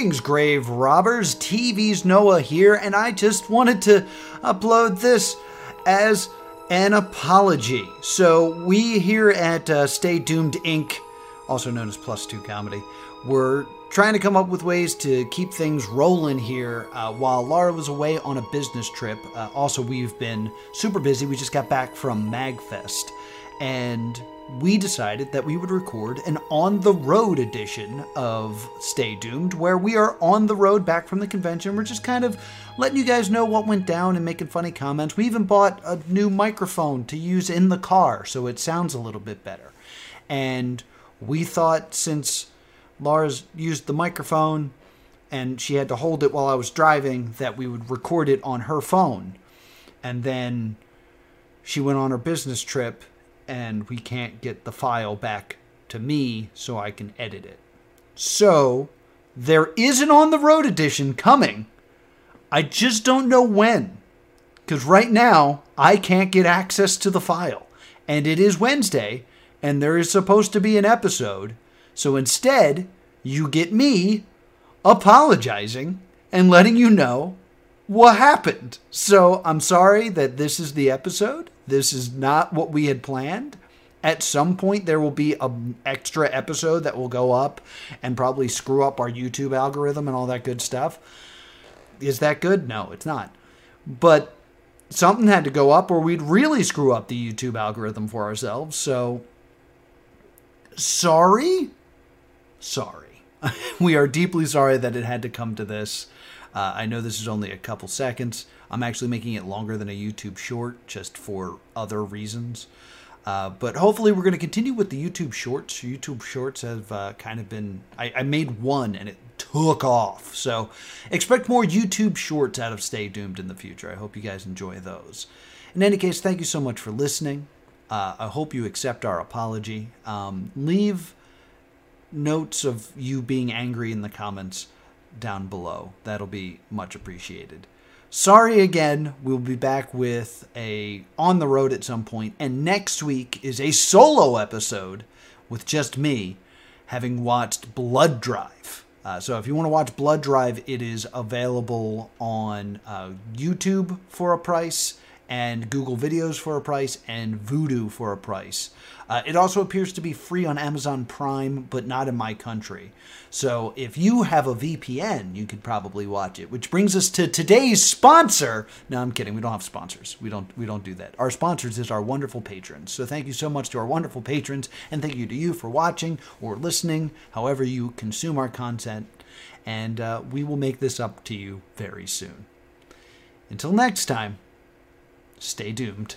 Greetings, grave robbers. TV's Noah here, and I just wanted to upload this as an apology. So, we here at uh, Stay Doomed Inc., also known as Plus Two Comedy, we're trying to come up with ways to keep things rolling here uh, while Laura was away on a business trip. Uh, also, we've been super busy. We just got back from MagFest, and we decided that we would record an on the road edition of Stay Doomed, where we are on the road back from the convention. We're just kind of letting you guys know what went down and making funny comments. We even bought a new microphone to use in the car so it sounds a little bit better. And we thought since Lars used the microphone and she had to hold it while I was driving that we would record it on her phone. And then she went on her business trip and we can't get the file back to me so I can edit it. So, there is an on the road edition coming. I just don't know when. Because right now, I can't get access to the file. And it is Wednesday, and there is supposed to be an episode. So instead, you get me apologizing and letting you know what happened. So I'm sorry that this is the episode. This is not what we had planned. At some point, there will be an extra episode that will go up and probably screw up our YouTube algorithm and all that good stuff. Is that good? No, it's not. But something had to go up or we'd really screw up the YouTube algorithm for ourselves. So, sorry. Sorry. we are deeply sorry that it had to come to this. Uh, I know this is only a couple seconds. I'm actually making it longer than a YouTube short just for other reasons. Uh, but hopefully, we're going to continue with the YouTube shorts. YouTube shorts have uh, kind of been. I, I, made one and it took off. So expect more YouTube shorts out of Stay Doomed in the future. I hope you guys enjoy those. In any case, thank you so much for listening. Uh, I hope you accept our apology. Um, leave notes of you being angry in the comments down below. That'll be much appreciated. Sorry again. We'll be back with a on the road at some point, and next week is a solo episode with just me, having watched Blood Drive. Uh, so if you want to watch Blood Drive, it is available on uh, YouTube for a price and Google Videos for a price, and Vudu for a price. Uh, it also appears to be free on Amazon Prime, but not in my country. So if you have a VPN, you could probably watch it. Which brings us to today's sponsor. No, I'm kidding. We don't have sponsors. We don't. We don't do that. Our sponsors is our wonderful patrons. So thank you so much to our wonderful patrons, and thank you to you for watching or listening, however you consume our content. And uh, we will make this up to you very soon. Until next time. Stay doomed.